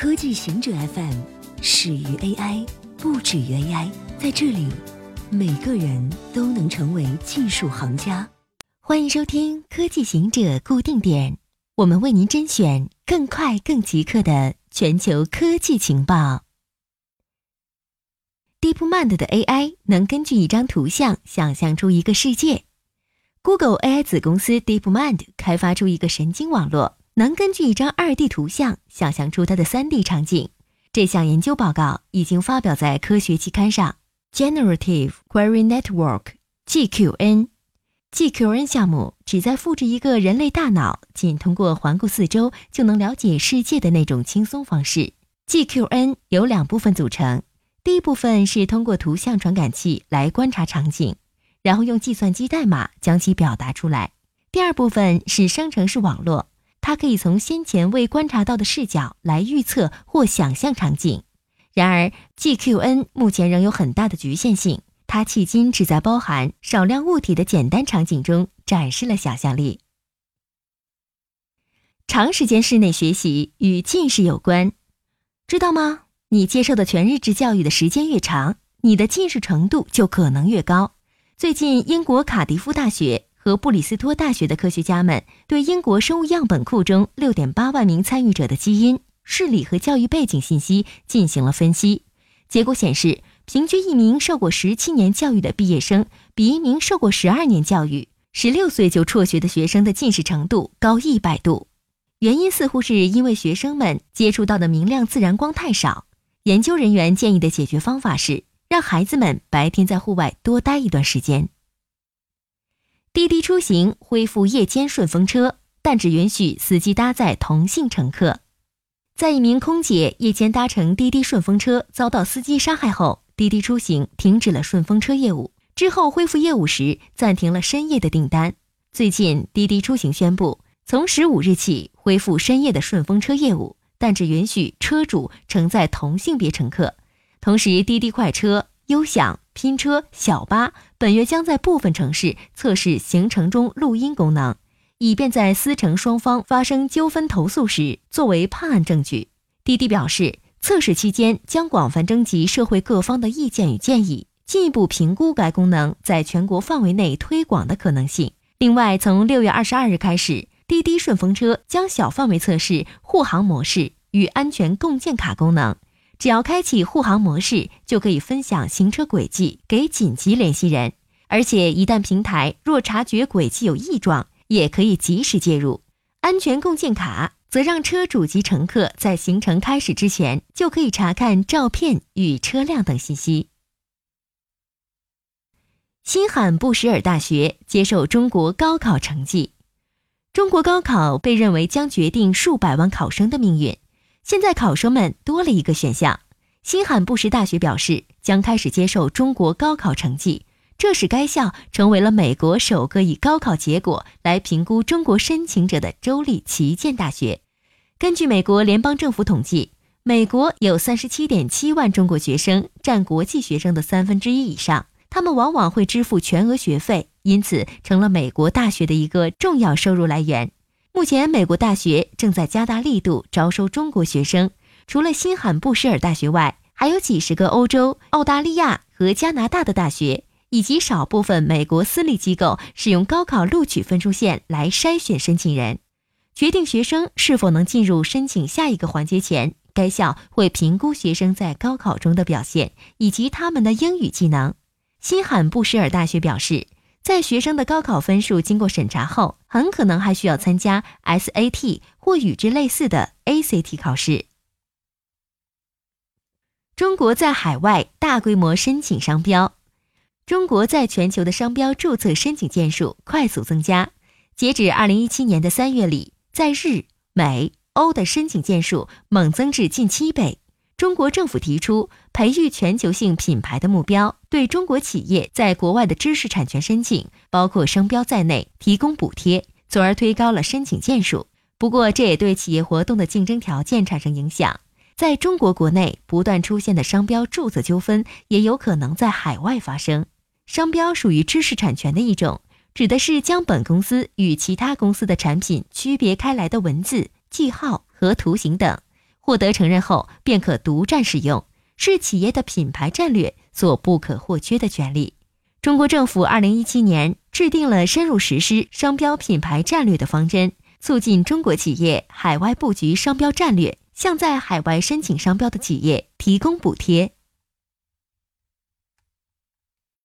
科技行者 FM 始于 AI，不止于 AI。在这里，每个人都能成为技术行家。欢迎收听科技行者固定点，我们为您甄选更快、更即刻的全球科技情报。DeepMind 的 AI 能根据一张图像想象出一个世界。Google AI 子公司 DeepMind 开发出一个神经网络。能根据一张二 D 图像想象出它的三 D 场景。这项研究报告已经发表在科学期刊上。Generative Query Network（GQN） GQN 项目旨在复制一个人类大脑仅通过环顾四周就能了解世界的那种轻松方式。GQN 由两部分组成，第一部分是通过图像传感器来观察场景，然后用计算机代码将其表达出来。第二部分是生成式网络。它可以从先前未观察到的视角来预测或想象场景。然而，GQN 目前仍有很大的局限性。它迄今只在包含少量物体的简单场景中展示了想象力。长时间室内学习与近视有关，知道吗？你接受的全日制教育的时间越长，你的近视程度就可能越高。最近，英国卡迪夫大学。和布里斯托大学的科学家们对英国生物样本库中六点八万名参与者的基因、视力和教育背景信息进行了分析。结果显示，平均一名受过十七年教育的毕业生比一名受过十二年教育、十六岁就辍学的学生的近视程度高一百度。原因似乎是因为学生们接触到的明亮自然光太少。研究人员建议的解决方法是让孩子们白天在户外多待一段时间。滴滴出行恢复夜间顺风车，但只允许司机搭载同性乘客。在一名空姐夜间搭乘滴滴顺风车遭到司机杀害后，滴滴出行停止了顺风车业务。之后恢复业务时，暂停了深夜的订单。最近，滴滴出行宣布，从十五日起恢复深夜的顺风车业务，但只允许车主承载同性别乘客。同时，滴滴快车。优享、拼车、小巴本月将在部分城市测试行程中录音功能，以便在司乘双方发生纠纷投诉时作为判案证据。滴滴表示，测试期间将广泛征集社会各方的意见与建议，进一步评估该功能在全国范围内推广的可能性。另外，从六月二十二日开始，滴滴顺风车将小范围测试护航模式与安全共建卡功能。只要开启护航模式，就可以分享行车轨迹给紧急联系人，而且一旦平台若察觉轨迹有异状，也可以及时介入。安全共建卡则让车主及乘客在行程开始之前就可以查看照片与车辆等信息。新罕布什尔大学接受中国高考成绩，中国高考被认为将决定数百万考生的命运。现在考生们多了一个选项，新罕布什大学表示将开始接受中国高考成绩，这使该校成为了美国首个以高考结果来评估中国申请者的州立旗舰大学。根据美国联邦政府统计，美国有三十七点七万中国学生，占国际学生的三分之一以上，他们往往会支付全额学费，因此成了美国大学的一个重要收入来源。目前，美国大学正在加大力度招收中国学生。除了新罕布什尔大学外，还有几十个欧洲、澳大利亚和加拿大的大学，以及少部分美国私立机构使用高考录取分数线来筛选申请人。决定学生是否能进入申请下一个环节前，该校会评估学生在高考中的表现以及他们的英语技能。新罕布什尔大学表示。在学生的高考分数经过审查后，很可能还需要参加 SAT 或与之类似的 ACT 考试。中国在海外大规模申请商标，中国在全球的商标注册申请件数快速增加。截止二零一七年的三月里，在日、美、欧的申请件数猛增至近七倍。中国政府提出培育全球性品牌的目标，对中国企业在国外的知识产权申请，包括商标在内，提供补贴，从而推高了申请件数。不过，这也对企业活动的竞争条件产生影响。在中国国内不断出现的商标注册纠纷，也有可能在海外发生。商标属于知识产权的一种，指的是将本公司与其他公司的产品区别开来的文字、记号和图形等。获得承认后便可独占使用，是企业的品牌战略所不可或缺的权利。中国政府二零一七年制定了深入实施商标品牌战略的方针，促进中国企业海外布局商标战略，向在海外申请商标的企业提供补贴。